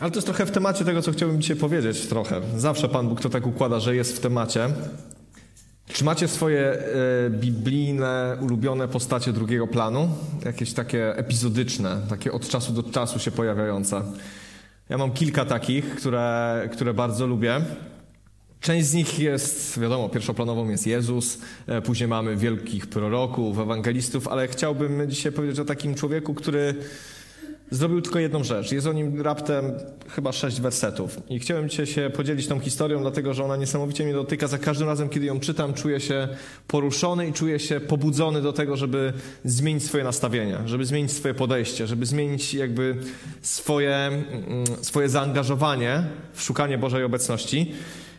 Ale to jest trochę w temacie tego, co chciałbym dzisiaj powiedzieć trochę. Zawsze Pan Bóg to tak układa, że jest w temacie. Czy macie swoje e, biblijne, ulubione postacie drugiego planu? Jakieś takie epizodyczne, takie od czasu do czasu się pojawiające. Ja mam kilka takich, które, które bardzo lubię. Część z nich jest, wiadomo, pierwszoplanową jest Jezus, e, później mamy wielkich proroków, ewangelistów, ale chciałbym dzisiaj powiedzieć o takim człowieku, który zrobił tylko jedną rzecz. Jest o nim raptem chyba sześć wersetów. I chciałem dzisiaj się podzielić tą historią, dlatego że ona niesamowicie mnie dotyka. Za każdym razem, kiedy ją czytam, czuję się poruszony i czuję się pobudzony do tego, żeby zmienić swoje nastawienie, żeby zmienić swoje podejście, żeby zmienić jakby swoje, mm, swoje zaangażowanie w szukanie Bożej obecności.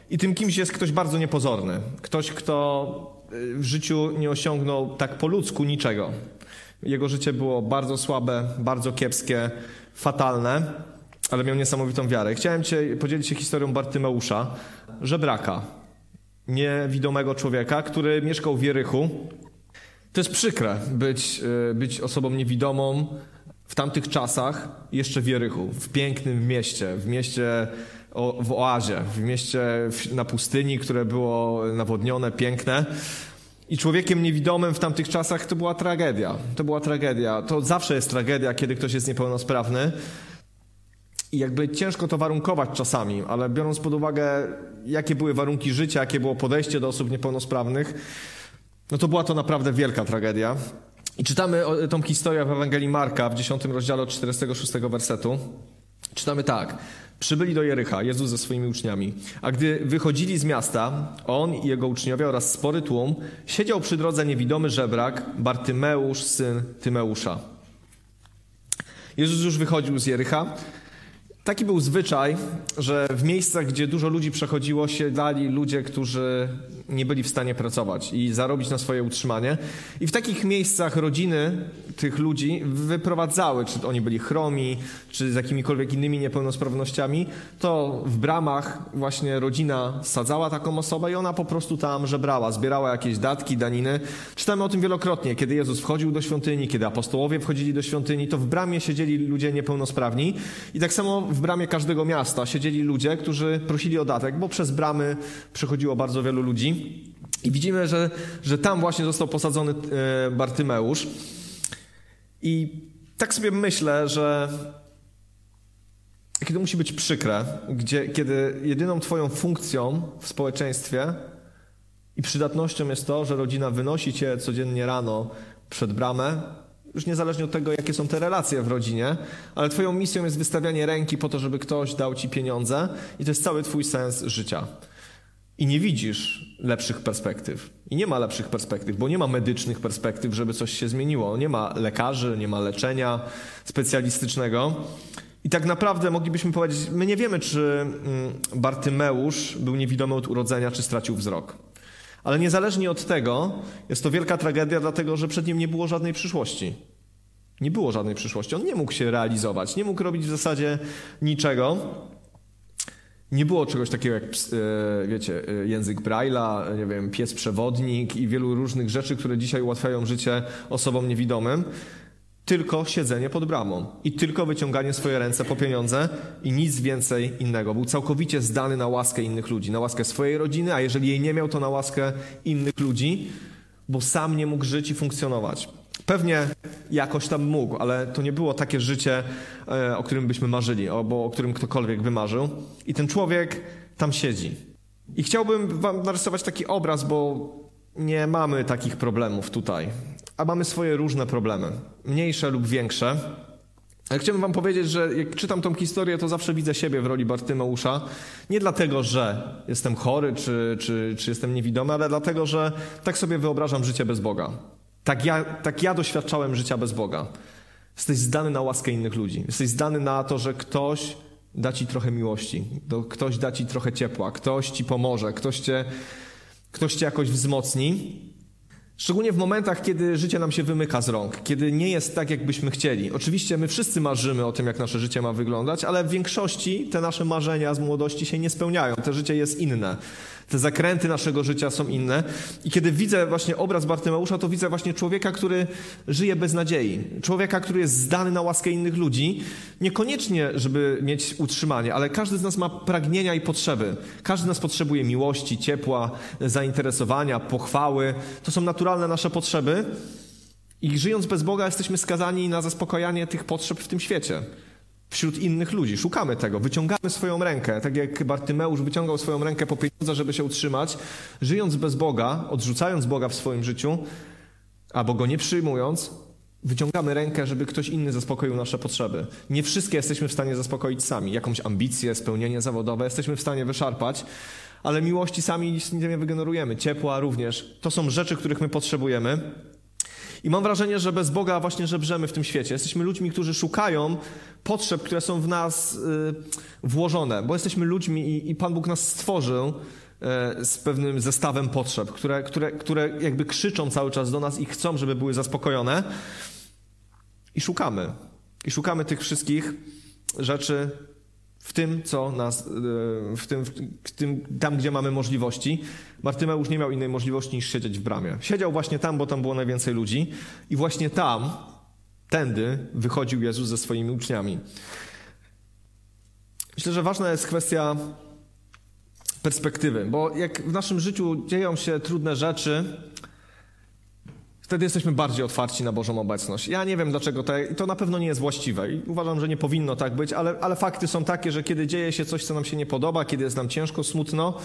I tym kimś jest ktoś bardzo niepozorny. Ktoś, kto y, w życiu nie osiągnął tak po ludzku niczego. Jego życie było bardzo słabe, bardzo kiepskie, fatalne, ale miał niesamowitą wiarę. Chciałem cię podzielić się historią Bartymeusza, żebraka, niewidomego człowieka, który mieszkał w Jerychu. To jest przykre być, y, być osobą niewidomą w tamtych czasach, jeszcze w Jerychu, w pięknym mieście, w mieście w oazie, w mieście na pustyni, które było nawodnione, piękne. I człowiekiem niewidomym w tamtych czasach to była tragedia. To była tragedia. To zawsze jest tragedia, kiedy ktoś jest niepełnosprawny. I jakby ciężko to warunkować czasami, ale biorąc pod uwagę, jakie były warunki życia, jakie było podejście do osób niepełnosprawnych, no to była to naprawdę wielka tragedia. I czytamy tą historię w Ewangelii Marka w 10 rozdziale od 46 wersetu. Czytamy tak. Przybyli do Jericha, Jezus ze swoimi uczniami. A gdy wychodzili z miasta, on i jego uczniowie oraz spory tłum, siedział przy drodze niewidomy żebrak, Bartymeusz, syn Tymeusza. Jezus już wychodził z Jericha. Taki był zwyczaj, że w miejscach, gdzie dużo ludzi przechodziło, siedali ludzie, którzy nie byli w stanie pracować i zarobić na swoje utrzymanie. I w takich miejscach rodziny tych ludzi wyprowadzały, czy oni byli chromi, czy z jakimikolwiek innymi niepełnosprawnościami, to w bramach właśnie rodzina sadzała taką osobę i ona po prostu tam żebrała, zbierała jakieś datki, daniny. Czytamy o tym wielokrotnie. Kiedy Jezus wchodził do świątyni, kiedy apostołowie wchodzili do świątyni, to w bramie siedzieli ludzie niepełnosprawni i tak samo w bramie każdego miasta siedzieli ludzie, którzy prosili o datek, bo przez bramy przechodziło bardzo wielu ludzi. I widzimy, że, że tam właśnie został posadzony e, Bartymeusz. I tak sobie myślę, że kiedy musi być przykre, gdzie, kiedy jedyną Twoją funkcją w społeczeństwie i przydatnością jest to, że rodzina wynosi Cię codziennie rano przed bramę, już niezależnie od tego, jakie są te relacje w rodzinie, ale Twoją misją jest wystawianie ręki po to, żeby ktoś dał Ci pieniądze i to jest cały Twój sens życia i nie widzisz lepszych perspektyw. I nie ma lepszych perspektyw, bo nie ma medycznych perspektyw, żeby coś się zmieniło. Nie ma lekarzy, nie ma leczenia specjalistycznego. I tak naprawdę moglibyśmy powiedzieć, my nie wiemy, czy mm, Bartymeusz był niewidomy od urodzenia, czy stracił wzrok. Ale niezależnie od tego, jest to wielka tragedia, dlatego że przed nim nie było żadnej przyszłości. Nie było żadnej przyszłości. On nie mógł się realizować, nie mógł robić w zasadzie niczego. Nie było czegoś takiego jak, e, wiecie, e, język Braille'a, nie wiem, pies przewodnik i wielu różnych rzeczy, które dzisiaj ułatwiają życie osobom niewidomym. Tylko siedzenie pod bramą i tylko wyciąganie swoje ręce po pieniądze i nic więcej innego. Był całkowicie zdany na łaskę innych ludzi, na łaskę swojej rodziny, a jeżeli jej nie miał, to na łaskę innych ludzi, bo sam nie mógł żyć i funkcjonować. Pewnie jakoś tam mógł, ale to nie było takie życie, e, o którym byśmy marzyli, albo o którym ktokolwiek by marzył. I ten człowiek tam siedzi. I chciałbym wam narysować taki obraz, bo nie mamy takich problemów tutaj, a mamy swoje różne problemy, mniejsze lub większe. Ale chciałbym wam powiedzieć, że jak czytam tą historię, to zawsze widzę siebie w roli Bartymeusza. Nie dlatego, że jestem chory, czy, czy, czy jestem niewidomy, ale dlatego, że tak sobie wyobrażam życie bez Boga. Tak ja, tak ja doświadczałem życia bez Boga. Jesteś zdany na łaskę innych ludzi. Jesteś zdany na to, że ktoś da ci trochę miłości, ktoś da ci trochę ciepła, ktoś ci pomoże, ktoś cię, ktoś cię jakoś wzmocni. Szczególnie w momentach, kiedy życie nam się wymyka z rąk, kiedy nie jest tak, jakbyśmy chcieli. Oczywiście my wszyscy marzymy o tym, jak nasze życie ma wyglądać, ale w większości te nasze marzenia z młodości się nie spełniają. Te życie jest inne. Te zakręty naszego życia są inne. I kiedy widzę właśnie obraz Bartymeusza, to widzę właśnie człowieka, który żyje bez nadziei. Człowieka, który jest zdany na łaskę innych ludzi. Niekoniecznie, żeby mieć utrzymanie, ale każdy z nas ma pragnienia i potrzeby. Każdy z nas potrzebuje miłości, ciepła, zainteresowania, pochwały. To są naturalne nasze potrzeby. I żyjąc bez Boga, jesteśmy skazani na zaspokojanie tych potrzeb w tym świecie wśród innych ludzi. Szukamy tego, wyciągamy swoją rękę, tak jak Bartymeusz wyciągał swoją rękę po pieniądze, żeby się utrzymać, żyjąc bez Boga, odrzucając Boga w swoim życiu, albo go nie przyjmując, wyciągamy rękę, żeby ktoś inny zaspokoił nasze potrzeby. Nie wszystkie jesteśmy w stanie zaspokoić sami. Jakąś ambicję, spełnienie zawodowe jesteśmy w stanie wyszarpać, ale miłości sami nic nie wygenerujemy. Ciepła również. To są rzeczy, których my potrzebujemy. I mam wrażenie, że bez Boga właśnie żebrzemy w tym świecie. Jesteśmy ludźmi, którzy szukają potrzeb, które są w nas y, włożone, bo jesteśmy ludźmi i, Pan Bóg nas stworzył y, z pewnym zestawem potrzeb, które, które, które jakby krzyczą cały czas do nas i chcą, żeby były zaspokojone. I szukamy. I szukamy tych wszystkich rzeczy, w tym, co nas, e, w tym, w tym, tam, gdzie mamy możliwości. Bartymeusz nie miał innej możliwości niż siedzieć w bramie. Siedział właśnie tam, bo tam było najwięcej ludzi i właśnie tam, tędy wychodził Jezus ze swoimi uczniami. Myślę, że ważna jest kwestia perspektywy, bo jak w naszym życiu dzieją się trudne rzeczy, wtedy jesteśmy bardziej otwarci na Bożą obecność. Ja nie wiem dlaczego to, to na pewno nie jest właściwe i uważam, że nie powinno tak być, ale, ale fakty są takie, że kiedy dzieje się coś, co nam się nie podoba, kiedy jest nam ciężko, smutno,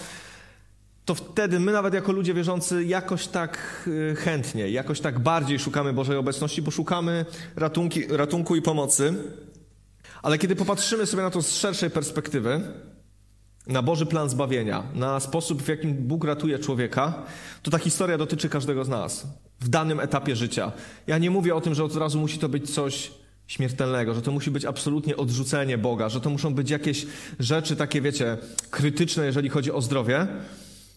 to wtedy my nawet jako ludzie wierzący jakoś tak y, chętnie, jakoś tak bardziej szukamy Bożej obecności, bo szukamy ratunki, ratunku i pomocy. Ale kiedy popatrzymy sobie na to z szerszej perspektywy, na Boży plan zbawienia, na sposób, w jakim Bóg ratuje człowieka, to ta historia dotyczy każdego z nas w danym etapie życia. Ja nie mówię o tym, że od razu musi to być coś śmiertelnego, że to musi być absolutnie odrzucenie Boga, że to muszą być jakieś rzeczy takie, wiecie, krytyczne, jeżeli chodzi o zdrowie.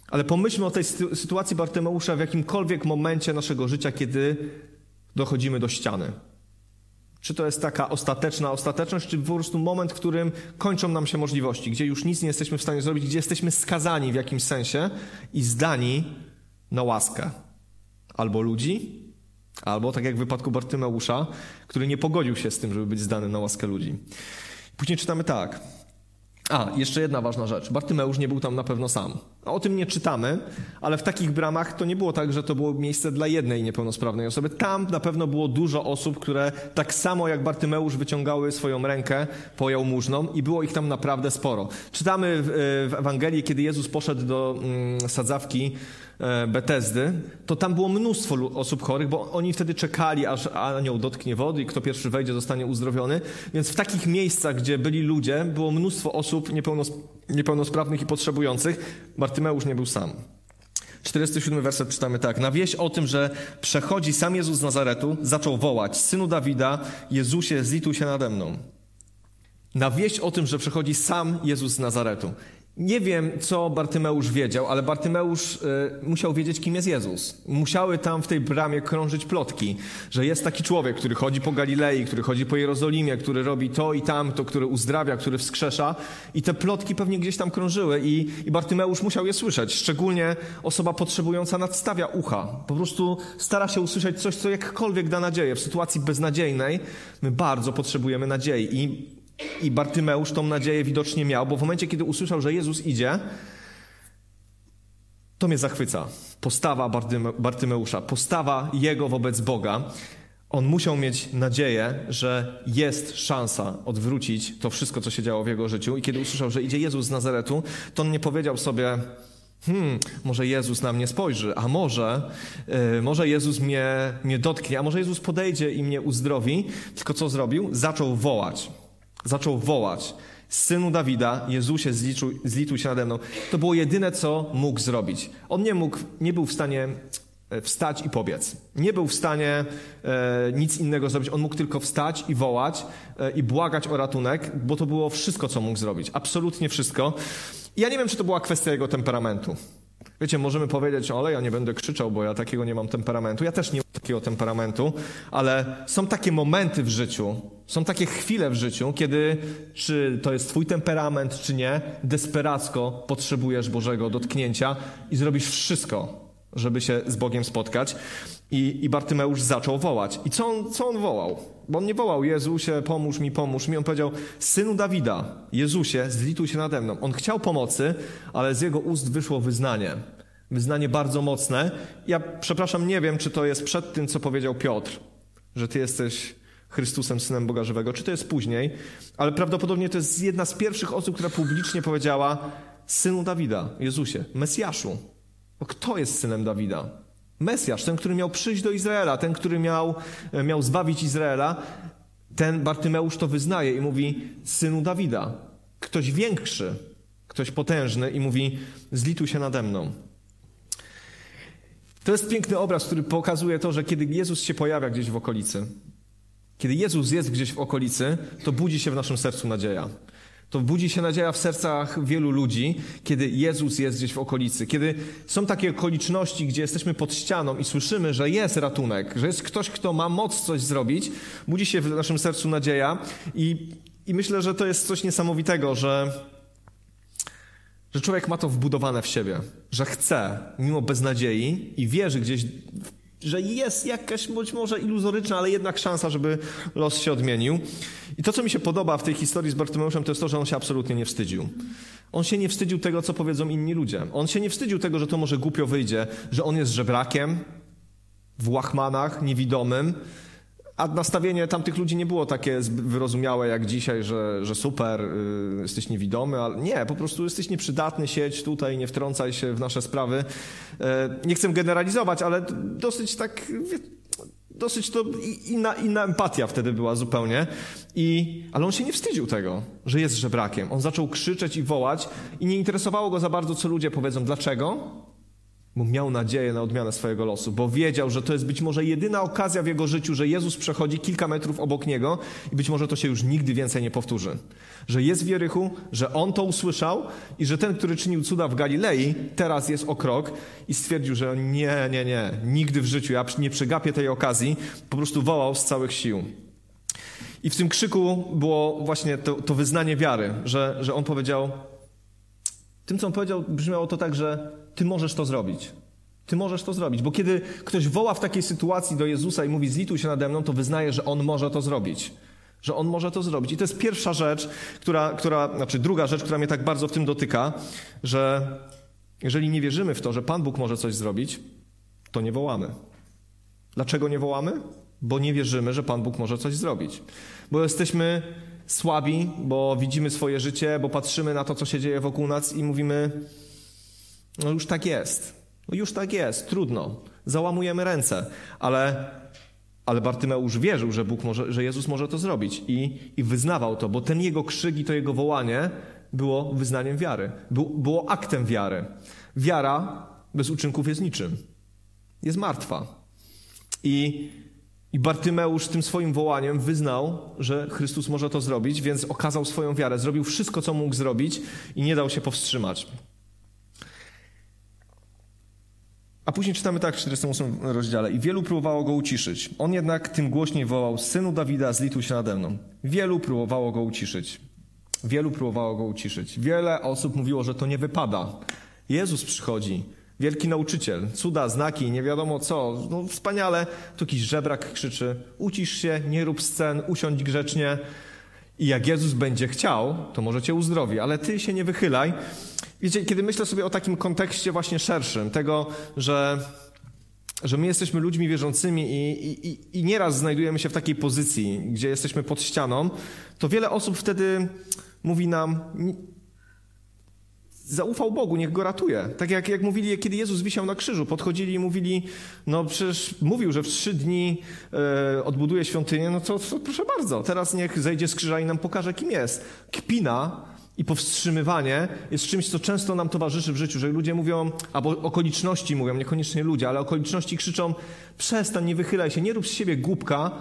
Ale pomyślmy o tej sytuacji Bartymeusza w jakimkolwiek momencie naszego życia, kiedy dochodzimy do ściany. Czy to jest taka ostateczna ostateczność, czy po prostu moment, w którym kończą nam się możliwości, gdzie już nic nie jesteśmy w stanie zrobić, gdzie jesteśmy skazani w jakimś sensie i zdani na łaskę albo ludzi, albo tak jak w wypadku Bartymeusza, który nie pogodził się z tym, żeby być zdany na łaskę ludzi. Później czytamy tak. A, jeszcze jedna ważna rzecz. Bartymeusz nie był tam na pewno sam. O tym nie czytamy, ale w takich bramach to nie było tak, że to było miejsce dla jednej niepełnosprawnej osoby. Tam na pewno było dużo osób, które tak samo jak Bartymeusz wyciągały swoją rękę po jałmużną i było ich tam naprawdę sporo. Czytamy w, w Ewangelii, kiedy Jezus poszedł do mm, sadzawki E, Betezdy, to tam było mnóstwo osób chorych, bo oni wtedy czekali, aż anioł dotknie wody i kto pierwszy wejdzie, zostanie uzdrowiony. Więc w takich miejscach, gdzie byli ludzie, było mnóstwo osób niepełnosprawnych i potrzebujących. Bartymeusz nie był sam. 47 werset czytamy tak. Na wieść o tym, że przechodzi sam Jezus z Nazaretu, zaczął wołać: Synu Dawida, Jezusie, zlituj się nade mną. Na wieść o tym, że przechodzi sam Jezus z Nazaretu. Nie wiem, co Bartymeusz wiedział, ale Bartymeusz y, musiał wiedzieć, kim jest Jezus. Musiały tam w tej bramie krążyć plotki, że jest taki człowiek, który chodzi po Galilei, który chodzi po Jerozolimie, który robi to i tamto, który uzdrawia, który wskrzesza. I te plotki pewnie gdzieś tam krążyły i, i Bartymeusz musiał je słyszeć. Szczególnie osoba potrzebująca nadstawia ucha. Po prostu stara się usłyszeć coś, co jakkolwiek da nadzieję. W sytuacji beznadziejnej my bardzo potrzebujemy nadziei. I i Bartymeusz tą nadzieję widocznie miał, bo w momencie, kiedy usłyszał, że Jezus idzie, to mnie zachwyca. Postawa Bartyme, Bartymeusza, postawa jego wobec Boga. On musiał mieć nadzieję, że jest szansa odwrócić to wszystko, co się działo w jego życiu. I kiedy usłyszał, że idzie Jezus z Nazaretu, to on nie powiedział sobie, hmm, może Jezus na mnie spojrzy, a może, yy, może Jezus mnie, mnie dotknie, a może Jezus podejdzie i mnie uzdrowi. Tylko co zrobił? Zaczął wołać zaczął wołać: Synu Dawida, Jezusie, zlituj, zlituj się nade mną. To było jedyne, co mógł zrobić. On nie mógł, nie był w stanie e, wstać i pobiec. Nie był w stanie e, nic innego zrobić. On mógł tylko wstać i wołać e, i błagać o ratunek, bo to było wszystko, co mógł zrobić. Absolutnie wszystko. Ja nie wiem, czy to była kwestia jego temperamentu. Wiecie, możemy powiedzieć, ale ja nie będę krzyczał, bo ja takiego nie mam temperamentu. Ja też nie mam takiego temperamentu, ale są takie momenty w życiu, są takie chwile w życiu, kiedy, czy to jest twój temperament, czy nie, desperacko potrzebujesz Bożego dotknięcia i zrobisz wszystko, żeby się z Bogiem spotkać. I, i Bartymeusz zaczął wołać. I co on, co on wołał? Bo on nie wołał, Jezusie, pomóż mi, pomóż mi. On powiedział, synu Dawida, Jezusie, zlituj się nade mną. On chciał pomocy, ale z jego ust wyszło wyznanie. Wyznanie bardzo mocne. Ja, przepraszam, nie wiem, czy to jest przed tym, co powiedział Piotr, że ty jesteś Chrystusem, Synem Boga Żywego, czy to jest później, ale prawdopodobnie to jest jedna z pierwszych osób, która publicznie powiedziała, synu Dawida, Jezusie, Mesjaszu. Bo kto jest synem Dawida? Mesjasz, ten, który miał przyjść do Izraela, ten, który miał, e, miał zbawić Izraela, ten Bartymeusz to wyznaje i mówi: Synu Dawida, ktoś większy, ktoś potężny, i mówi: Zlituj się nade mną. To jest piękny obraz, który pokazuje to, że kiedy Jezus się pojawia gdzieś w okolicy, kiedy Jezus jest gdzieś w okolicy, to budzi się w naszym sercu nadzieja. To budzi się nadzieja w sercach wielu ludzi, kiedy Jezus jest gdzieś w okolicy. Kiedy są takie okoliczności, gdzie jesteśmy pod ścianą i słyszymy, że jest ratunek, że jest ktoś, kto ma moc coś zrobić, budzi się w naszym sercu nadzieja. I, i myślę, że to jest coś niesamowitego, że, że człowiek ma to wbudowane w siebie, że chce, mimo beznadziei i wierzy gdzieś że jest jakaś być może iluzoryczna, ale jednak szansa, żeby los się odmienił. I to, co mi się podoba w tej historii z Bartymeuszem, to jest to, że on się absolutnie nie wstydził. On się nie wstydził tego, co powiedzą inni ludzie. On się nie wstydził tego, że to może głupio wyjdzie, że on jest żebrakiem, w łachmanach, niewidomym, a nastawienie tamtych ludzi nie było takie wyrozumiałe jak dzisiaj, że, że super, y, jesteś niewidomy, ale nie, po prostu jesteś nieprzydatny, siedź tutaj, nie wtrącaj się w nasze sprawy. E, nie chcę generalizować, ale dosyć tak, dosyć to inna, inna empatia wtedy była zupełnie. I, ale on się nie wstydził tego, że jest żebrakiem. On zaczął krzyczeć i wołać i nie interesowało go za bardzo, co ludzie powiedzą. Dlaczego? Bo miał nadzieję na odmianę swojego losu, bo wiedział, że to jest być może jedyna okazja w jego życiu, że Jezus przechodzi kilka metrów obok niego i być może to się już nigdy więcej nie powtórzy. Że jest w Jerychu, że on to usłyszał i że ten, który czynił cuda w Galilei, teraz jest o krok i stwierdził, że nie, nie, nie, nigdy w życiu, ja nie przegapię tej okazji, po prostu wołał z całych sił. I w tym krzyku było właśnie to, to wyznanie wiary, że, że on powiedział, tym, co on powiedział, brzmiało to tak, że ty możesz to zrobić. Ty możesz to zrobić, bo kiedy ktoś woła w takiej sytuacji do Jezusa i mówi zlituj się nade mną, to wyznaje, że on może to zrobić. Że on może to zrobić. I to jest pierwsza rzecz, która, która, znaczy druga rzecz, która mnie tak bardzo w tym dotyka, że jeżeli nie wierzymy w to, że Pan Bóg może coś zrobić, to nie wołamy. Dlaczego nie wołamy? Bo nie wierzymy, że Pan Bóg może coś zrobić. Bo jesteśmy słabi, bo widzimy swoje życie, bo patrzymy na to, co się dzieje wokół nas i mówimy, no już tak jest. No już tak jest, trudno. Załamujemy ręce, ale, ale Bartymeusz wierzył, że Bóg może, że Jezus może to zrobić i, i wyznawał to, bo ten jego krzyk i to jego wołanie było wyznaniem wiary, było, było aktem wiary. Wiara bez uczynków jest niczym. Jest martwa. I, I Bartymeusz tym swoim wołaniem wyznał, że Chrystus może to zrobić, więc okazał swoją wiarę. Zrobił wszystko, co mógł zrobić i nie dał się powstrzymać. A później czytamy tak w 48 rozdziale. I wielu próbowało go uciszyć. On jednak tym głośniej wołał, synu Dawida, zlituj się nade mną. Wielu próbowało go uciszyć. Wielu próbowało go uciszyć. Wiele osób mówiło, że to nie wypada. Jezus przychodzi, wielki nauczyciel, cuda, znaki, nie wiadomo co. No wspaniale. Tu jakiś żebrak krzyczy, ucisz się, nie rób scen, usiądź grzecznie. I jak Jezus będzie chciał, to może cię uzdrowi, ale ty się nie wychylaj. Wiecie, kiedy myślę sobie o takim kontekście właśnie szerszym, tego, że, że my jesteśmy ludźmi wierzącymi i, i, i nieraz znajdujemy się w takiej pozycji, gdzie jesteśmy pod ścianą, to wiele osób wtedy mówi nam, zaufał Bogu, niech go ratuje. Tak jak, jak mówili, kiedy Jezus wisiał na krzyżu, podchodzili i mówili, no przecież mówił, że w trzy dni e, odbuduje świątynię, no to, to proszę bardzo, teraz niech zejdzie z krzyża i nam pokaże, kim jest. Kpina i powstrzymywanie jest czymś, co często nam towarzyszy w życiu, że ludzie mówią, albo okoliczności mówią, niekoniecznie ludzie, ale okoliczności krzyczą, przestań, nie wychylaj się, nie rób z siebie głupka,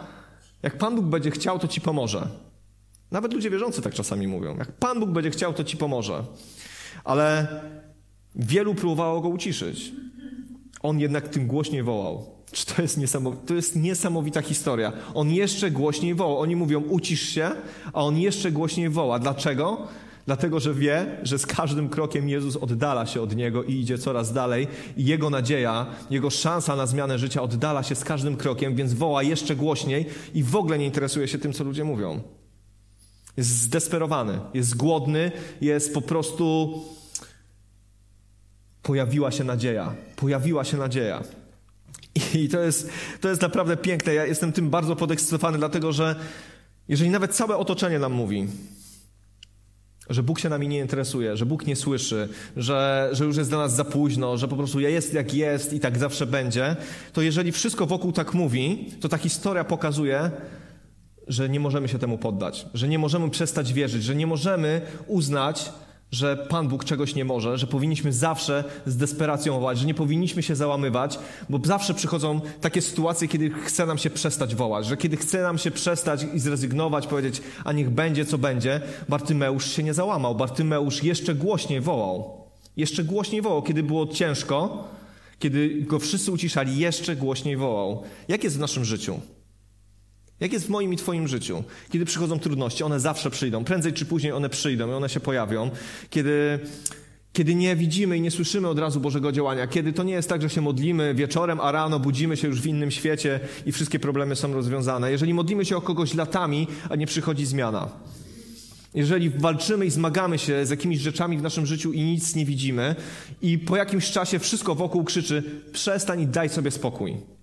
jak Pan Bóg będzie chciał, to ci pomoże. Nawet ludzie wierzący tak czasami mówią. Jak Pan Bóg będzie chciał, to ci pomoże. Ale Wielu próbowało go uciszyć. On jednak tym głośniej wołał. Czy to jest, niesamowita, to jest niesamowita historia. On jeszcze głośniej woła. Oni mówią, ucisz się, a on jeszcze głośniej woła. Dlaczego? Dlatego, że wie, że z każdym krokiem Jezus oddala się od niego i idzie coraz dalej, i jego nadzieja, jego szansa na zmianę życia oddala się z każdym krokiem, więc woła jeszcze głośniej i w ogóle nie interesuje się tym, co ludzie mówią. Jest zdesperowany, jest głodny, jest po prostu. Pojawiła się nadzieja. Pojawiła się nadzieja. I to jest, to jest naprawdę piękne. Ja jestem tym bardzo podekscytowany, dlatego że jeżeli nawet całe otoczenie nam mówi, że Bóg się nami nie interesuje, że Bóg nie słyszy, że, że już jest dla nas za późno, że po prostu ja jest jak jest i tak zawsze będzie, to jeżeli wszystko wokół tak mówi, to ta historia pokazuje, że nie możemy się temu poddać, że nie możemy przestać wierzyć, że nie możemy uznać, że Pan Bóg czegoś nie może, że powinniśmy zawsze z desperacją wołać, że nie powinniśmy się załamywać, bo zawsze przychodzą takie sytuacje, kiedy chce nam się przestać wołać, że kiedy chce nam się przestać i zrezygnować, powiedzieć, a niech będzie co będzie, Bartymeusz się nie załamał. Bartymeusz jeszcze głośniej wołał. Jeszcze głośniej wołał, kiedy było ciężko, kiedy go wszyscy uciszali, jeszcze głośniej wołał. Jak jest w naszym życiu? Jak jest w moim i Twoim życiu? Kiedy przychodzą trudności, one zawsze przyjdą. Prędzej czy później one przyjdą i one się pojawią. Kiedy, kiedy nie widzimy i nie słyszymy od razu Bożego działania. Kiedy to nie jest tak, że się modlimy wieczorem, a rano budzimy się już w innym świecie i wszystkie problemy są rozwiązane. Jeżeli modlimy się o kogoś latami, a nie przychodzi zmiana. Jeżeli walczymy i zmagamy się z jakimiś rzeczami w naszym życiu i nic nie widzimy, i po jakimś czasie wszystko wokół krzyczy: przestań i daj sobie spokój.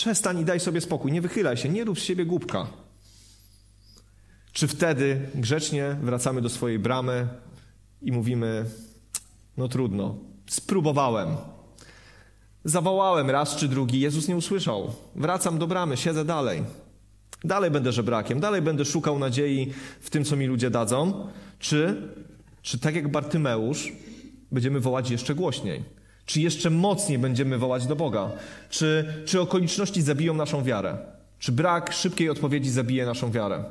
Przestań i daj sobie spokój, nie wychylaj się, nie rób z siebie głupka. Czy wtedy grzecznie wracamy do swojej bramy i mówimy: No trudno, spróbowałem. Zawołałem raz czy drugi, Jezus nie usłyszał. Wracam do bramy, siedzę dalej. Dalej będę żebrakiem, dalej będę szukał nadziei w tym, co mi ludzie dadzą. Czy, czy tak jak Bartymeusz, będziemy wołać jeszcze głośniej? Czy jeszcze mocniej będziemy wołać do Boga? Czy, czy okoliczności zabiją naszą wiarę? Czy brak szybkiej odpowiedzi zabije naszą wiarę?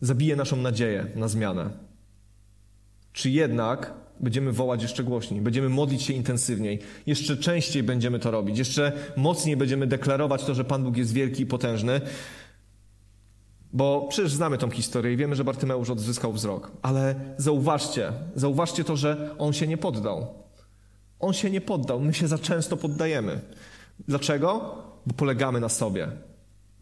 Zabije naszą nadzieję na zmianę? Czy jednak będziemy wołać jeszcze głośniej, będziemy modlić się intensywniej, jeszcze częściej będziemy to robić, jeszcze mocniej będziemy deklarować to, że Pan Bóg jest wielki i potężny? Bo przecież znamy tą historię i wiemy, że Bartymeusz odzyskał wzrok. Ale zauważcie, zauważcie to, że on się nie poddał. On się nie poddał, my się za często poddajemy. Dlaczego? Bo polegamy na sobie.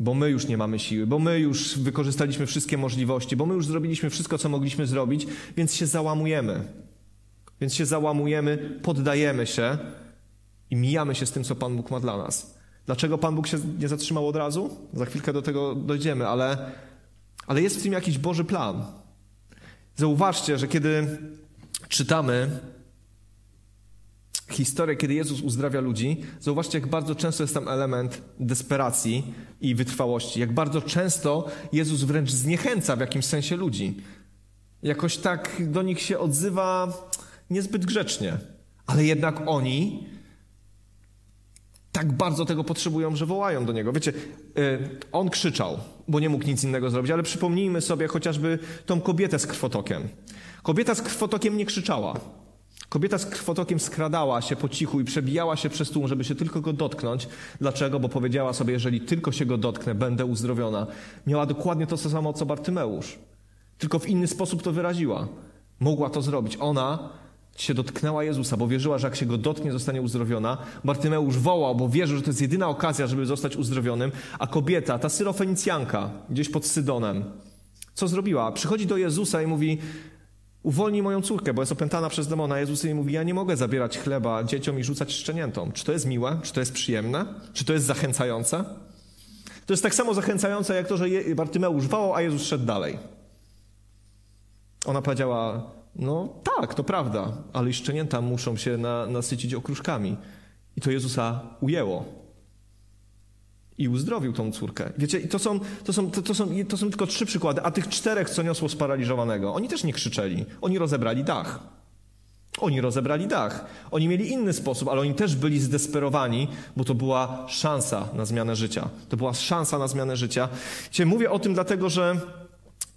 Bo my już nie mamy siły, bo my już wykorzystaliśmy wszystkie możliwości, bo my już zrobiliśmy wszystko, co mogliśmy zrobić, więc się załamujemy. Więc się załamujemy, poddajemy się i mijamy się z tym, co Pan Bóg ma dla nas. Dlaczego Pan Bóg się nie zatrzymał od razu? Za chwilkę do tego dojdziemy, ale, ale jest w tym jakiś Boży plan. Zauważcie, że kiedy czytamy historię, kiedy Jezus uzdrawia ludzi, zauważcie, jak bardzo często jest tam element desperacji i wytrwałości. Jak bardzo często Jezus wręcz zniechęca w jakimś sensie ludzi. Jakoś tak do nich się odzywa niezbyt grzecznie. Ale jednak oni tak bardzo tego potrzebują, że wołają do Niego. Wiecie, y, on krzyczał, bo nie mógł nic innego zrobić, ale przypomnijmy sobie chociażby tą kobietę z krwotokiem. Kobieta z krwotokiem nie krzyczała. Kobieta z krwotokiem skradała się po cichu i przebijała się przez tłum, żeby się tylko go dotknąć. Dlaczego? Bo powiedziała sobie, jeżeli tylko się go dotknę, będę uzdrowiona. Miała dokładnie to samo, co Bartymeusz. Tylko w inny sposób to wyraziła. Mogła to zrobić. Ona się dotknęła Jezusa, bo wierzyła, że jak się go dotknie, zostanie uzdrowiona. Bartymeusz wołał, bo wierzył, że to jest jedyna okazja, żeby zostać uzdrowionym. A kobieta, ta syrofenicjanka, gdzieś pod Sydonem, co zrobiła? Przychodzi do Jezusa i mówi: Uwolnij moją córkę, bo jest opętana przez demona. Jezus jej mówi, ja nie mogę zabierać chleba dzieciom i rzucać szczeniętom. Czy to jest miłe? Czy to jest przyjemne? Czy to jest zachęcające? To jest tak samo zachęcające, jak to, że Bartymeusz wołał, a Jezus szedł dalej. Ona powiedziała, no tak, to prawda, ale i szczenięta muszą się na, nasycić okruszkami. I to Jezusa ujęło i uzdrowił tą córkę. Wiecie, to są, to, są, to, to, są, to są tylko trzy przykłady, a tych czterech, co niosło sparaliżowanego, oni też nie krzyczeli. Oni rozebrali dach. Oni rozebrali dach. Oni mieli inny sposób, ale oni też byli zdesperowani, bo to była szansa na zmianę życia. To była szansa na zmianę życia. Wiecie, mówię o tym dlatego, że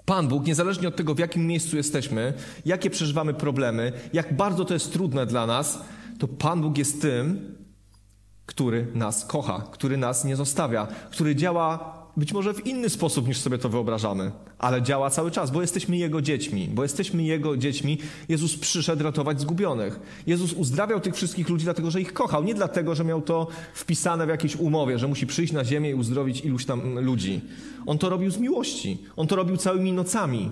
Pan Bóg, niezależnie od tego, w jakim miejscu jesteśmy, jakie przeżywamy problemy, jak bardzo to jest trudne dla nas, to Pan Bóg jest tym, który nas kocha, który nas nie zostawia, który działa być może w inny sposób niż sobie to wyobrażamy, ale działa cały czas, bo jesteśmy Jego dziećmi, bo jesteśmy Jego dziećmi. Jezus przyszedł ratować zgubionych. Jezus uzdrawiał tych wszystkich ludzi dlatego, że ich kochał, nie dlatego, że miał to wpisane w jakiejś umowie, że musi przyjść na ziemię i uzdrowić iluś tam ludzi. On to robił z miłości. On to robił całymi nocami.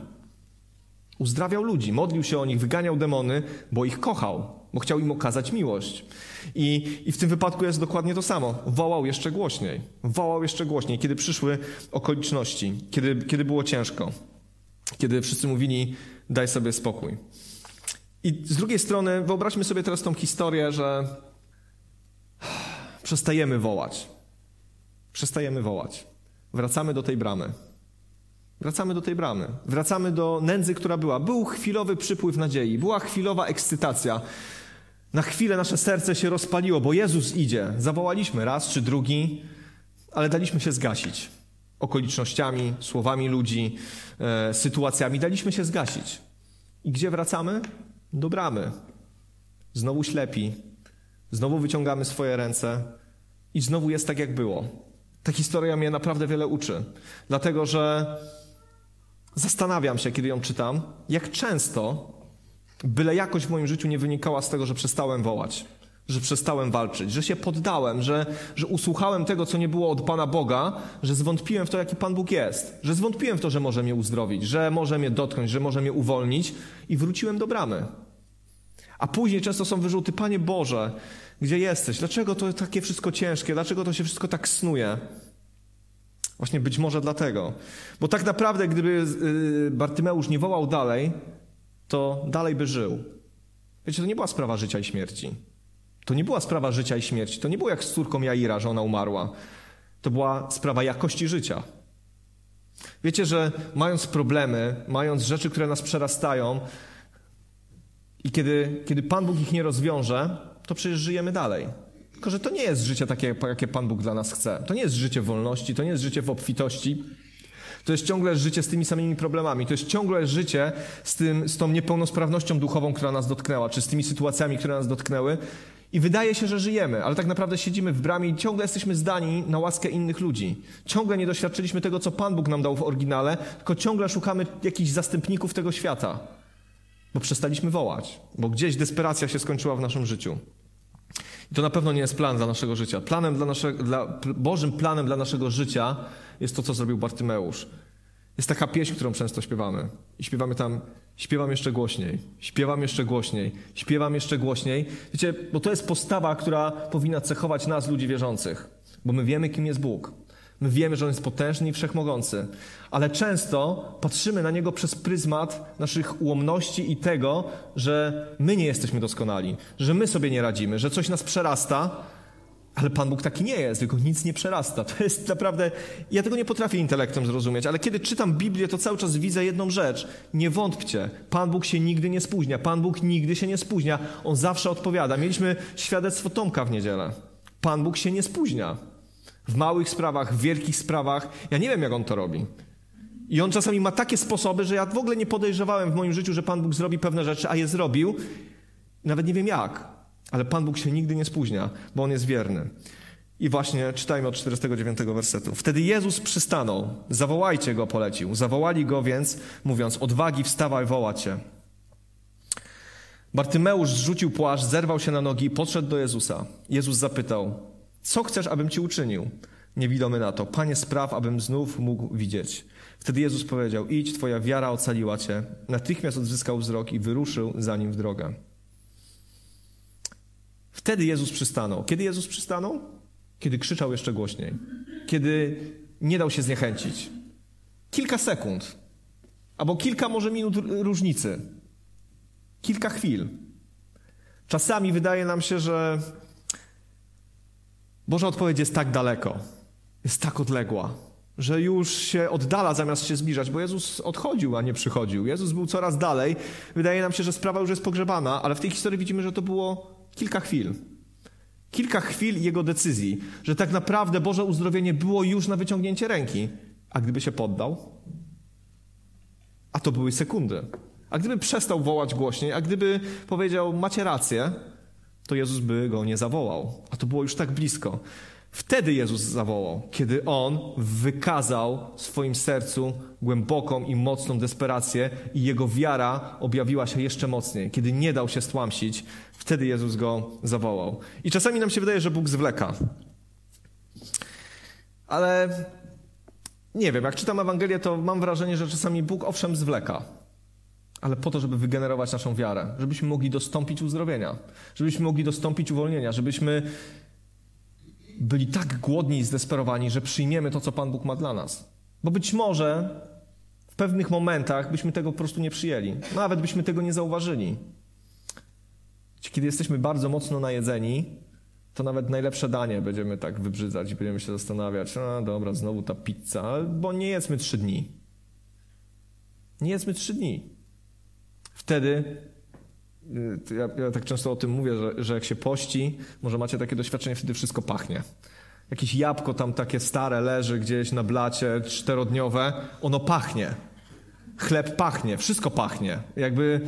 Uzdrawiał ludzi, modlił się o nich, wyganiał demony, bo ich kochał, bo chciał im okazać miłość. I, I w tym wypadku jest dokładnie to samo. Wołał jeszcze głośniej. Wołał jeszcze głośniej, kiedy przyszły okoliczności, kiedy, kiedy było ciężko, kiedy wszyscy mówili: daj sobie spokój. I z drugiej strony, wyobraźmy sobie teraz tą historię, że przestajemy wołać. Przestajemy wołać. Wracamy do tej bramy. Wracamy do tej bramy. Wracamy do nędzy, która była. Był chwilowy przypływ nadziei, była chwilowa ekscytacja. Na chwilę nasze serce się rozpaliło, bo Jezus idzie. Zawołaliśmy raz czy drugi, ale daliśmy się zgasić. Okolicznościami, słowami ludzi, e, sytuacjami daliśmy się zgasić. I gdzie wracamy? Do bramy. Znowu ślepi, znowu wyciągamy swoje ręce i znowu jest tak, jak było. Ta historia mnie naprawdę wiele uczy, dlatego że zastanawiam się, kiedy ją czytam, jak często byle jakość w moim życiu nie wynikała z tego, że przestałem wołać, że przestałem walczyć, że się poddałem, że, że usłuchałem tego, co nie było od Pana Boga, że zwątpiłem w to, jaki Pan Bóg jest, że zwątpiłem w to, że może mnie uzdrowić, że może mnie dotknąć, że może mnie uwolnić i wróciłem do bramy. A później często są wyrzuty, Panie Boże, gdzie jesteś? Dlaczego to takie wszystko ciężkie? Dlaczego to się wszystko tak snuje? Właśnie być może dlatego. Bo tak naprawdę, gdyby y, Bartymeusz nie wołał dalej, to dalej by żył. Wiecie, to nie była sprawa życia i śmierci. To nie była sprawa życia i śmierci. To nie było jak z córką Jaira, że ona umarła. To była sprawa jakości życia. Wiecie, że mając problemy, mając rzeczy, które nas przerastają, i kiedy, kiedy Pan Bóg ich nie rozwiąże, to przecież żyjemy dalej. Tylko, że to nie jest życie takie, jakie Pan Bóg dla nas chce. To nie jest życie wolności, to nie jest życie w obfitości. To jest ciągle życie z tymi samymi problemami. To jest ciągle życie z, tym, z tą niepełnosprawnością duchową, która nas dotknęła, czy z tymi sytuacjami, które nas dotknęły. I wydaje się, że żyjemy, ale tak naprawdę siedzimy w bramie i ciągle jesteśmy zdani na łaskę innych ludzi. Ciągle nie doświadczyliśmy tego, co Pan Bóg nam dał w oryginale, tylko ciągle szukamy jakichś zastępników tego świata. Bo przestaliśmy wołać, bo gdzieś desperacja się skończyła w naszym życiu. I to na pewno nie jest plan dla naszego życia. Planem dla naszego, dla, Bożym planem dla naszego życia jest to, co zrobił Bartymeusz. Jest taka pieśń, którą często śpiewamy. I śpiewamy tam, śpiewam jeszcze głośniej, śpiewam jeszcze głośniej, śpiewam jeszcze głośniej. Wiecie, bo to jest postawa, która powinna cechować nas, ludzi wierzących. Bo my wiemy, kim jest Bóg. My wiemy, że On jest potężny i wszechmogący, ale często patrzymy na Niego przez pryzmat naszych ułomności i tego, że my nie jesteśmy doskonali, że my sobie nie radzimy, że coś nas przerasta, ale Pan Bóg taki nie jest, tylko nic nie przerasta. To jest naprawdę. Ja tego nie potrafię intelektem zrozumieć, ale kiedy czytam Biblię, to cały czas widzę jedną rzecz. Nie wątpcie. Pan Bóg się nigdy nie spóźnia. Pan Bóg nigdy się nie spóźnia. On zawsze odpowiada. Mieliśmy świadectwo Tomka w niedzielę. Pan Bóg się nie spóźnia. W małych sprawach, w wielkich sprawach. Ja nie wiem, jak on to robi. I on czasami ma takie sposoby, że ja w ogóle nie podejrzewałem w moim życiu, że Pan Bóg zrobi pewne rzeczy, a je zrobił. Nawet nie wiem jak. Ale Pan Bóg się nigdy nie spóźnia, bo On jest wierny. I właśnie czytajmy od 49 wersetu. Wtedy Jezus przystanął. Zawołajcie Go, polecił. Zawołali Go więc, mówiąc, odwagi, wstawaj, woła Cię. Bartymeusz zrzucił płaszcz, zerwał się na nogi i podszedł do Jezusa. Jezus zapytał, co chcesz, abym ci uczynił? Niewidomy na to. Panie, spraw, abym znów mógł widzieć. Wtedy Jezus powiedział, idź, twoja wiara ocaliła cię. Natychmiast odzyskał wzrok i wyruszył za nim w drogę. Wtedy Jezus przystanął. Kiedy Jezus przystanął? Kiedy krzyczał jeszcze głośniej. Kiedy nie dał się zniechęcić. Kilka sekund. Albo kilka może minut różnicy. Kilka chwil. Czasami wydaje nam się, że Boża odpowiedź jest tak daleko, jest tak odległa, że już się oddala zamiast się zbliżać, bo Jezus odchodził, a nie przychodził. Jezus był coraz dalej. Wydaje nam się, że sprawa już jest pogrzebana, ale w tej historii widzimy, że to było kilka chwil. Kilka chwil jego decyzji, że tak naprawdę Boże uzdrowienie było już na wyciągnięcie ręki. A gdyby się poddał? A to były sekundy. A gdyby przestał wołać głośniej, a gdyby powiedział, macie rację, to Jezus by go nie zawołał. A to było już tak blisko. Wtedy Jezus zawołał, kiedy on wykazał w swoim sercu głęboką i mocną desperację i jego wiara objawiła się jeszcze mocniej. Kiedy nie dał się stłamsić, wtedy Jezus go zawołał. I czasami nam się wydaje, że Bóg zwleka. Ale nie wiem, jak czytam Ewangelię, to mam wrażenie, że czasami Bóg owszem zwleka, ale po to, żeby wygenerować naszą wiarę, żebyśmy mogli dostąpić uzdrowienia, żebyśmy mogli dostąpić uwolnienia, żebyśmy byli tak głodni i zdesperowani, że przyjmiemy to, co Pan Bóg ma dla nas. Bo być może w pewnych momentach byśmy tego po prostu nie przyjęli, nawet byśmy tego nie zauważyli. Kiedy jesteśmy bardzo mocno najedzeni, to nawet najlepsze danie będziemy tak wybrzydzać i będziemy się zastanawiać, no dobra, znowu ta pizza, bo nie jedzmy trzy dni. Nie jedzmy trzy dni. Wtedy, y, ja, ja, tak często o tym mówię, że, że jak się pości, może macie takie doświadczenie, wtedy wszystko pachnie. Jakieś jabłko tam takie stare leży gdzieś na blacie, czterodniowe, ono pachnie. Chleb pachnie, wszystko pachnie. Jakby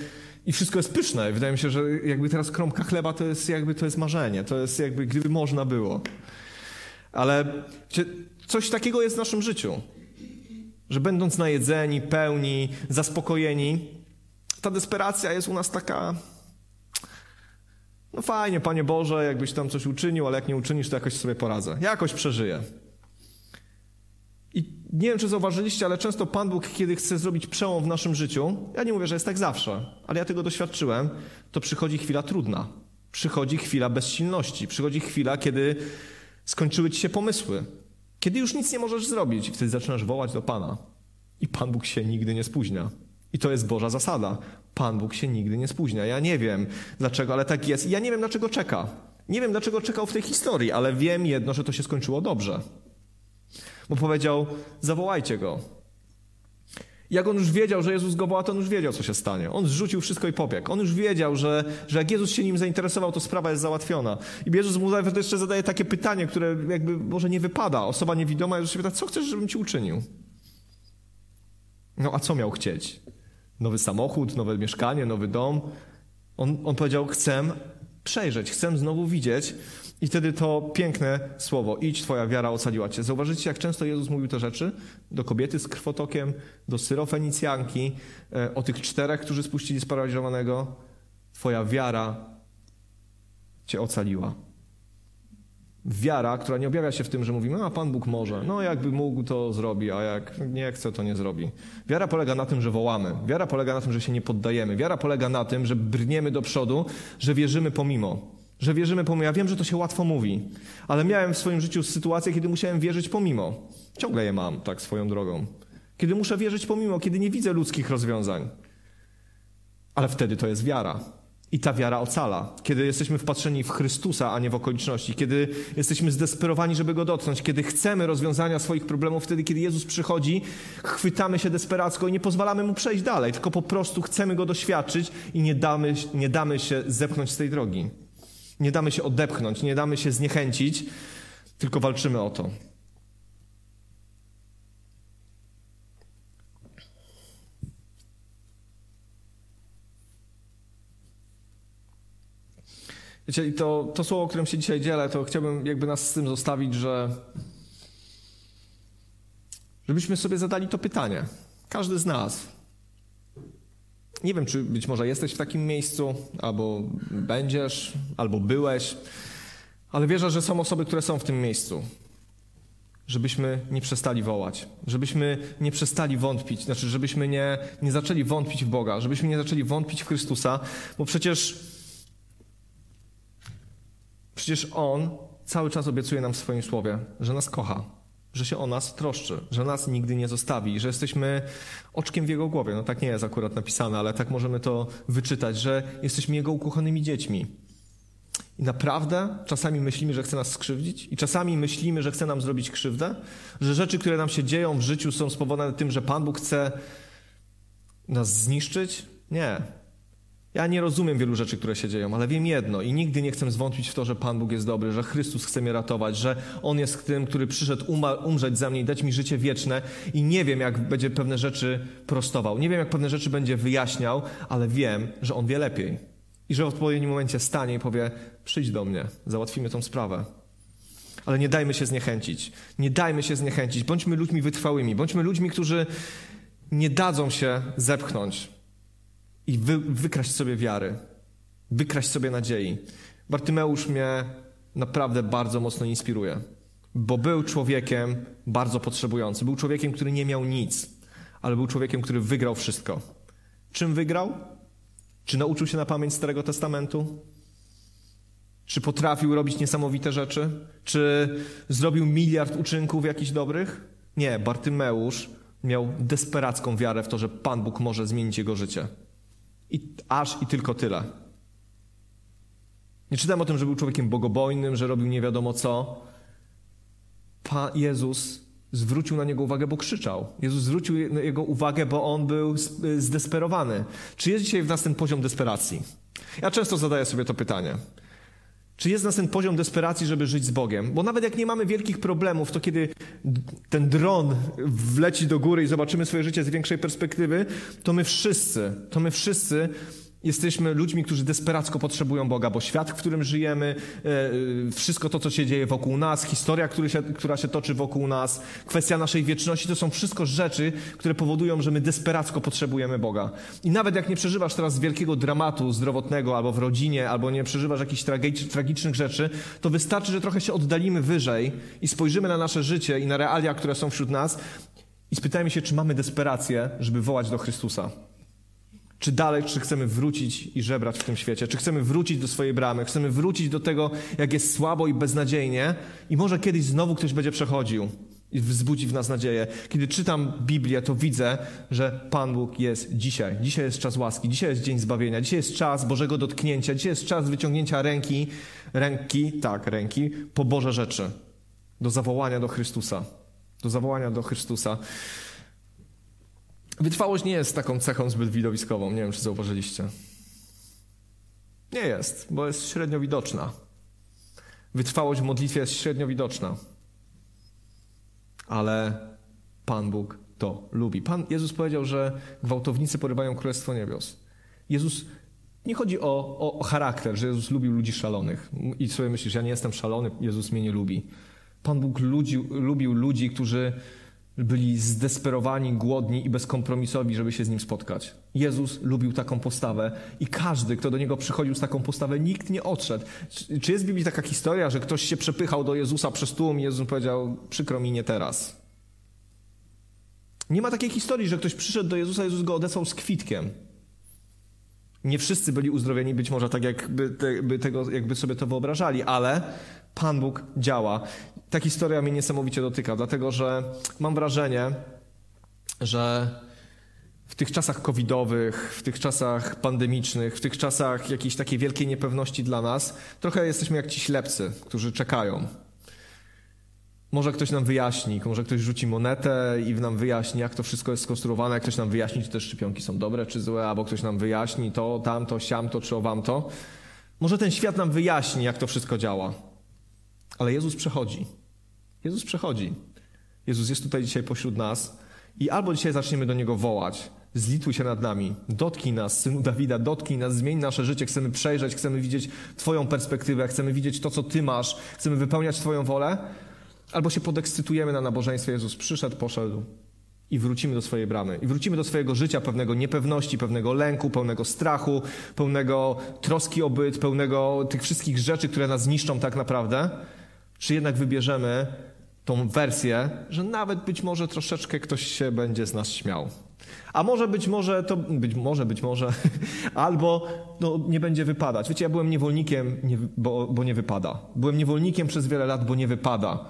i wszystko jest pyszne. Wydaje mi się, że jakby teraz kromka chleba to jest jakby to jest marzenie. To jest jakby gdyby można było. Ale coś takiego jest w naszym życiu. Że będąc najedzeni, pełni, zaspokojeni, ta desperacja jest u nas taka. No fajnie, Panie Boże, jakbyś tam coś uczynił, ale jak nie uczynisz, to jakoś sobie poradzę. Jakoś przeżyję. I nie wiem, czy zauważyliście, ale często Pan Bóg, kiedy chce zrobić przełom w naszym życiu, ja nie mówię, że jest tak zawsze, ale ja tego doświadczyłem, to przychodzi chwila trudna. Przychodzi chwila bezsilności. Przychodzi chwila, kiedy skończyły ci się pomysły. Kiedy już nic nie możesz zrobić, wtedy zaczynasz wołać do Pana. I Pan Bóg się nigdy nie spóźnia. I to jest Boża zasada. Pan Bóg się nigdy nie spóźnia. Ja nie wiem dlaczego, ale tak jest. I ja nie wiem dlaczego czeka. Nie wiem dlaczego czekał w tej historii, ale wiem jedno, że to się skończyło dobrze bo powiedział: Zawołajcie go. Jak on już wiedział, że Jezus go woła, to on już wiedział, co się stanie. On zrzucił wszystko i pobiegł. On już wiedział, że, że jak Jezus się nim zainteresował, to sprawa jest załatwiona. I Jezus mu jeszcze zadaje takie pytanie, które jakby może nie wypada. Osoba niewidoma Jezus się pyta, co chcesz, żebym ci uczynił? No a co miał chcieć? Nowy samochód, nowe mieszkanie, nowy dom? On, on powiedział, chcę przejrzeć, chcę znowu widzieć, i wtedy to piękne słowo, idź, twoja wiara ocaliła cię. Zauważycie, jak często Jezus mówił te rzeczy? Do kobiety z krwotokiem, do syrofenicjanki, e, o tych czterech, którzy spuścili sparaliżowanego. Twoja wiara cię ocaliła. Wiara, która nie objawia się w tym, że mówimy, a Pan Bóg może. No jakby mógł, to zrobi, a jak nie chce, to nie zrobi. Wiara polega na tym, że wołamy. Wiara polega na tym, że się nie poddajemy. Wiara polega na tym, że brniemy do przodu, że wierzymy pomimo że wierzymy pomimo. Ja wiem, że to się łatwo mówi, ale miałem w swoim życiu sytuację, kiedy musiałem wierzyć pomimo. Ciągle je mam, tak swoją drogą. Kiedy muszę wierzyć pomimo, kiedy nie widzę ludzkich rozwiązań. Ale wtedy to jest wiara. I ta wiara ocala. Kiedy jesteśmy wpatrzeni w Chrystusa, a nie w okoliczności. Kiedy jesteśmy zdesperowani, żeby Go dotknąć. Kiedy chcemy rozwiązania swoich problemów. Wtedy, kiedy Jezus przychodzi, chwytamy się desperacko i nie pozwalamy Mu przejść dalej. Tylko po prostu chcemy Go doświadczyć i nie damy, nie damy się zepchnąć z tej drogi. Nie damy się odepchnąć, nie damy się zniechęcić, tylko walczymy o to. Wiecie, i to, to słowo, którym się dzisiaj dzielę, to chciałbym jakby nas z tym zostawić, że żebyśmy sobie zadali to pytanie. Każdy z nas. Nie wiem, czy być może jesteś w takim miejscu, albo będziesz, albo byłeś, ale wierzę, że są osoby, które są w tym miejscu. Żebyśmy nie przestali wołać, żebyśmy nie przestali wątpić, znaczy, żebyśmy nie, nie zaczęli wątpić w Boga, żebyśmy nie zaczęli wątpić w Chrystusa, bo przecież, przecież On cały czas obiecuje nam w swoim słowie, że nas kocha, że się o nas troszczy, że nas nigdy nie zostawi, że jesteśmy oczkiem w Jego głowie. No tak nie jest akurat napisane, ale tak możemy to wyczytać, że jesteśmy Jego ukochanymi dziećmi. I naprawdę czasami myślimy, że chce nas skrzywdzić, i czasami myślimy, że chce nam zrobić krzywdę, że rzeczy, które nam się dzieją w życiu, są spowodowane tym, że Pan Bóg chce nas zniszczyć. Nie. Ja nie rozumiem wielu rzeczy, które się dzieją, ale wiem jedno i nigdy nie chcę zwątpić w to, że Pan Bóg jest dobry, że Chrystus chce mnie ratować, że On jest tym, który przyszedł umrzeć za mnie i dać mi życie wieczne i nie wiem, jak będzie pewne rzeczy prostował. Nie wiem, jak pewne rzeczy będzie wyjaśniał, ale wiem, że On wie lepiej. I że w odpowiednim momencie stanie i powie, przyjdź do mnie, załatwimy tą sprawę. Ale nie dajmy się zniechęcić. Nie dajmy się zniechęcić. Bądźmy ludźmi wytrwałymi. Bądźmy ludźmi, którzy nie dadzą się zepchnąć i wy, wykraść sobie wiary, wykraść sobie nadziei. Bartymeusz mnie naprawdę bardzo mocno inspiruje, bo był człowiekiem bardzo potrzebującym. Był człowiekiem, który nie miał nic, ale był człowiekiem, który wygrał wszystko. Czym wygrał? Czy nauczył się na pamięć Starego Testamentu? Czy potrafił robić niesamowite rzeczy? Czy zrobił miliard uczynków jakichś dobrych? Nie, Bartymeusz miał desperacką wiarę w to, że Pan Bóg może zmienić jego życie. I aż i tylko tyle. Nie czytam o tym, że był człowiekiem bogobojnym, że robił nie wiadomo co. Pan Jezus zwrócił na niego uwagę, bo krzyczał. Jezus zwrócił jego uwagę, bo on był zdesperowany. Czy jest dzisiaj w nas ten poziom desperacji? Ja często zadaję sobie to pytanie. Czy jest nas ten poziom desperacji, żeby żyć z Bogiem? Bo nawet jak nie mamy wielkich problemów, to kiedy ten dron wleci do góry i zobaczymy swoje życie z większej perspektywy, to my wszyscy, to my wszyscy Jesteśmy ludźmi, którzy desperacko potrzebują Boga, bo świat, w którym żyjemy, e, wszystko to, co się dzieje wokół nas, historia, która się toczy wokół nas, kwestia naszej wieczności, to są wszystko rzeczy, które powodują, że my desperacko potrzebujemy Boga. I nawet jak nie przeżywasz teraz wielkiego dramatu zdrowotnego albo w rodzinie, albo nie przeżywasz jakichś tragicznych rzeczy, to wystarczy, że trochę się oddalimy wyżej i spojrzymy na nasze życie i na realia, które są wśród nas i spytajmy się, czy mamy desperację, żeby wołać do Chrystusa. Czy dalej, czy chcemy wrócić i żebrać w tym świecie? Czy chcemy wrócić do swojej bramy? Chcemy wrócić do tego, jak jest słabo i beznadziejnie? I może kiedyś znowu ktoś będzie przechodził i wzbudzi w nas nadzieję. Kiedy czytam Biblię, to widzę, że Pan Bóg jest dzisiaj. Dzisiaj jest czas łaski, dzisiaj jest dzień zbawienia, dzisiaj jest czas Bożego dotknięcia, dzisiaj jest czas wyciągnięcia ręki, ręki, tak, ręki, po Boże rzeczy. Do zawołania do Chrystusa. Do zawołania do Chrystusa. Wytrwałość nie jest taką cechą zbyt widowiskową. Nie wiem, czy zauważyliście. Nie jest, bo jest średnio widoczna. Wytrwałość w modlitwie jest średnio widoczna. Ale Pan Bóg to lubi. Pan Jezus powiedział, że gwałtownicy porywają królestwo niebios. Jezus nie chodzi o, o, o, charakter, że Jezus lubił ludzi szalonych. I sobie myślisz, ja nie jestem szalony, Jezus mnie nie lubi. Pan Bóg ludzi, lubił ludzi, którzy byli zdesperowani, głodni i bezkompromisowi, żeby się z nim spotkać. Jezus lubił taką postawę i każdy, kto do niego przychodził z taką postawą, nikt nie odszedł. Czy jest w Biblii taka historia, że ktoś się przepychał do Jezusa przez tłum i Jezus powiedział, przykro mi, nie teraz. Nie ma takiej historii, że ktoś przyszedł do Jezusa, Jezus go odesłał z kwitkiem. Nie wszyscy byli uzdrowieni, być może tak, jakby, te, tego, jakby sobie to wyobrażali, ale Pan Bóg działa. Ta historia mnie niesamowicie dotyka, dlatego że mam wrażenie, że w tych czasach covidowych, w tych czasach pandemicznych, w tych czasach jakiejś takiej wielkiej niepewności dla nas, trochę jesteśmy jak ci ślepcy, którzy czekają. Może ktoś nam wyjaśni, może ktoś rzuci monetę i nam wyjaśni, jak to wszystko jest skonstruowane, jak ktoś nam wyjaśni, czy te szczepionki są dobre, czy złe, albo ktoś nam wyjaśni to, tamto, siamto, czy owamto. Może ten świat nam wyjaśni, jak to wszystko działa. Ale Jezus przechodzi. Jezus przechodzi. Jezus jest tutaj dzisiaj pośród nas i albo dzisiaj zaczniemy do Niego wołać, zlituj się nad nami, dotknij nas, Synu Dawida, dotknij nas, zmień nasze życie, chcemy przejrzeć, chcemy widzieć Twoją perspektywę, chcemy widzieć to, co Ty masz, chcemy wypełniać Twoją wolę, albo się podekscytujemy na nabożeństwie, Jezus przyszedł, poszedł i wrócimy do swojej bramy. I wrócimy do swojego życia pełnego niepewności, pewnego lęku, pełnego strachu, pełnego troski o byt, pełnego tych wszystkich rzeczy, które nas zniszczą tak naprawdę, czy jednak wybierzemy tą wersję, że nawet być może troszeczkę ktoś się będzie z nas śmiał. A może być może to, być może, być może, albo no, nie będzie wypadać. Wiecie, ja byłem niewolnikiem, nie, bo, bo nie wypada. Byłem niewolnikiem przez wiele lat, bo nie wypada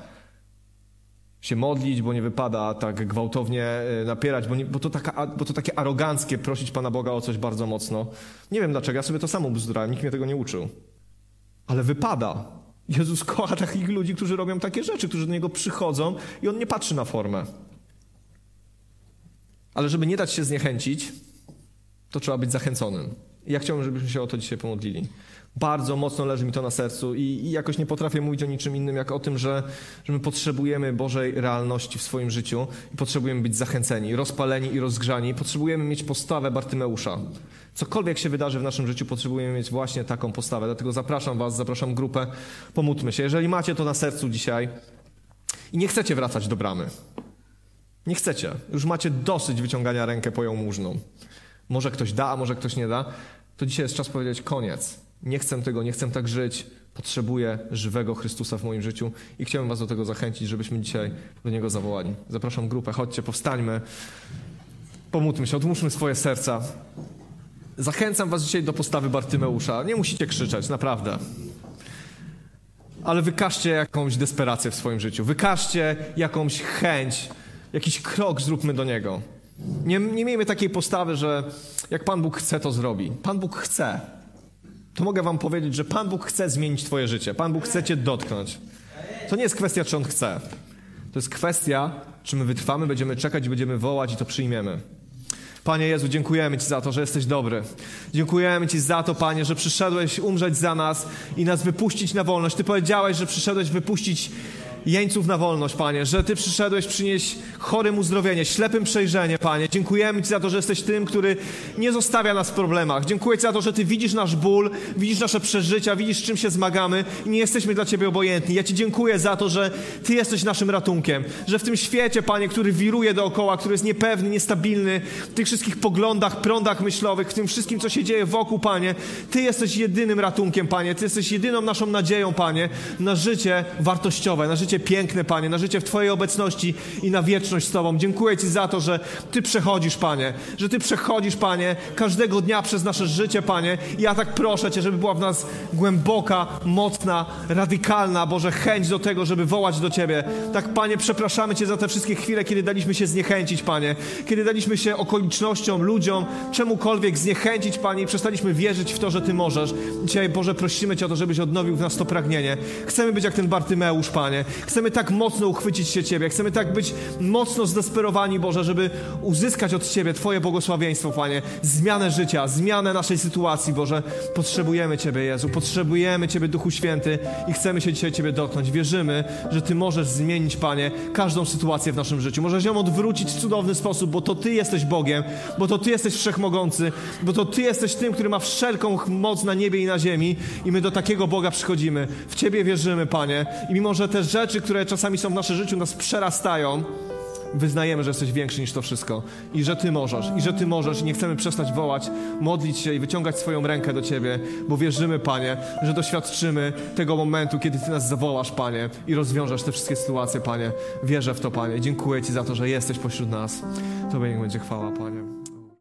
się modlić, bo nie wypada tak gwałtownie e, napierać, bo, nie, bo, to taka, bo to takie aroganckie prosić Pana Boga o coś bardzo mocno. Nie wiem dlaczego, ja sobie to samo bzdurałem, nikt mnie tego nie uczył. Ale wypada. Jezus kocha takich ludzi, którzy robią takie rzeczy, którzy do Niego przychodzą i On nie patrzy na formę. Ale żeby nie dać się zniechęcić, to trzeba być zachęconym. Ja chciałbym, żebyśmy się o to dzisiaj pomodlili. Bardzo mocno leży mi to na sercu i, i jakoś nie potrafię mówić o niczym innym, jak o tym, że, że my potrzebujemy Bożej realności w swoim życiu i potrzebujemy być zachęceni, rozpaleni i rozgrzani. Potrzebujemy mieć postawę Bartymeusza. Cokolwiek się wydarzy w naszym życiu, potrzebujemy mieć właśnie taką postawę. Dlatego zapraszam Was, zapraszam grupę, pomódlmy się. Jeżeli macie to na sercu dzisiaj i nie chcecie wracać do bramy, nie chcecie, już macie dosyć wyciągania rękę po jałmużną. Może ktoś da, a może ktoś nie da, to dzisiaj jest czas powiedzieć koniec. Nie chcę tego, nie chcę tak żyć. Potrzebuję żywego Chrystusa w moim życiu i chciałbym Was do tego zachęcić, żebyśmy dzisiaj do Niego zawołali. Zapraszam grupę, chodźcie, powstańmy, pomódlmy się, odłóżmy swoje serca. Zachęcam Was dzisiaj do postawy Bartymeusza. Nie musicie krzyczeć, naprawdę. Ale wykażcie jakąś desperację w swoim życiu. Wykażcie jakąś chęć, jakiś krok zróbmy do Niego. Nie, nie miejmy takiej postawy, że jak Pan Bóg chce, to zrobi. Pan Bóg chce. To mogę Wam powiedzieć, że Pan Bóg chce zmienić Twoje życie. Pan Bóg chce Cię dotknąć. To nie jest kwestia, czy On chce. To jest kwestia, czy my wytrwamy, będziemy czekać, będziemy wołać i to przyjmiemy. Panie Jezu, dziękujemy Ci za to, że jesteś dobry. Dziękujemy Ci za to, Panie, że przyszedłeś umrzeć za nas i nas wypuścić na wolność. Ty powiedziałeś, że przyszedłeś wypuścić jeńców na wolność, Panie, że Ty przyszedłeś przynieść chorym uzdrowienie, ślepym przejrzenie, Panie. Dziękujemy Ci za to, że jesteś tym, który nie zostawia nas w problemach. Dziękuję Ci za to, że Ty widzisz nasz ból, widzisz nasze przeżycia, widzisz, czym się zmagamy i nie jesteśmy dla Ciebie obojętni. Ja Ci dziękuję za to, że Ty jesteś naszym ratunkiem, że w tym świecie, Panie, który wiruje dookoła, który jest niepewny, niestabilny, w tych wszystkich poglądach, prądach myślowych, w tym wszystkim, co się dzieje wokół, Panie, Ty jesteś jedynym ratunkiem, Panie. Ty jesteś jedyną naszą nadzieją, Panie, na życie wartościowe, na życie życie piękne, Panie, na życie w Twojej obecności i na wieczność z Tobą. Dziękuję Ci za to, że Ty przechodzisz, Panie, że Ty przechodzisz, Panie, każdego dnia przez nasze życie, Panie. I ja tak proszę Cię, żeby była w nas głęboka, mocna, radykalna, Boże, chęć do tego, żeby wołać do Ciebie. Tak, Panie, przepraszamy Cię za te wszystkie chwile, kiedy daliśmy się zniechęcić, Panie, kiedy daliśmy się okolicznościom, ludziom, czemukolwiek zniechęcić, Panie, i przestaliśmy wierzyć w to, że Ty możesz. Dzisiaj, Boże, prosimy Cię o to, żebyś odnowił w nas to pragnienie. Chcemy być jak ten Bartymeusz, Panie. Chcemy tak mocno uchwycić się Ciebie. Chcemy tak być mocno zdesperowani, Boże, żeby uzyskać od Ciebie Twoje błogosławieństwo, Panie. Zmianę życia, zmianę naszej sytuacji, Boże. Potrzebujemy Ciebie, Jezu. Potrzebujemy Ciebie, Duchu Święty i chcemy się dzisiaj Ciebie dotknąć. Wierzymy, że Ty możesz zmienić, Panie, każdą sytuację w naszym życiu. Możesz ją odwrócić w cudowny sposób, bo to Ty jesteś Bogiem, bo to Ty jesteś Wszechmogący, bo to Ty jesteś tym, który ma wszelką moc na niebie i na ziemi i my do takiego Boga przychodzimy. W Ciebie wierzymy, Panie. I mimo, że te rzeczy, rzeczy, które czasami są w naszym życiu, nas przerastają, wyznajemy, że jesteś większy niż to wszystko i że Ty możesz, i że Ty możesz i nie chcemy przestać wołać, modlić się i wyciągać swoją rękę do Ciebie, bo wierzymy, Panie, że doświadczymy tego momentu, kiedy Ty nas zawołasz, Panie, i rozwiążesz te wszystkie sytuacje, Panie. Wierzę w to, Panie. Dziękuję Ci za to, że jesteś pośród nas. Tobie niech będzie chwała, Panie.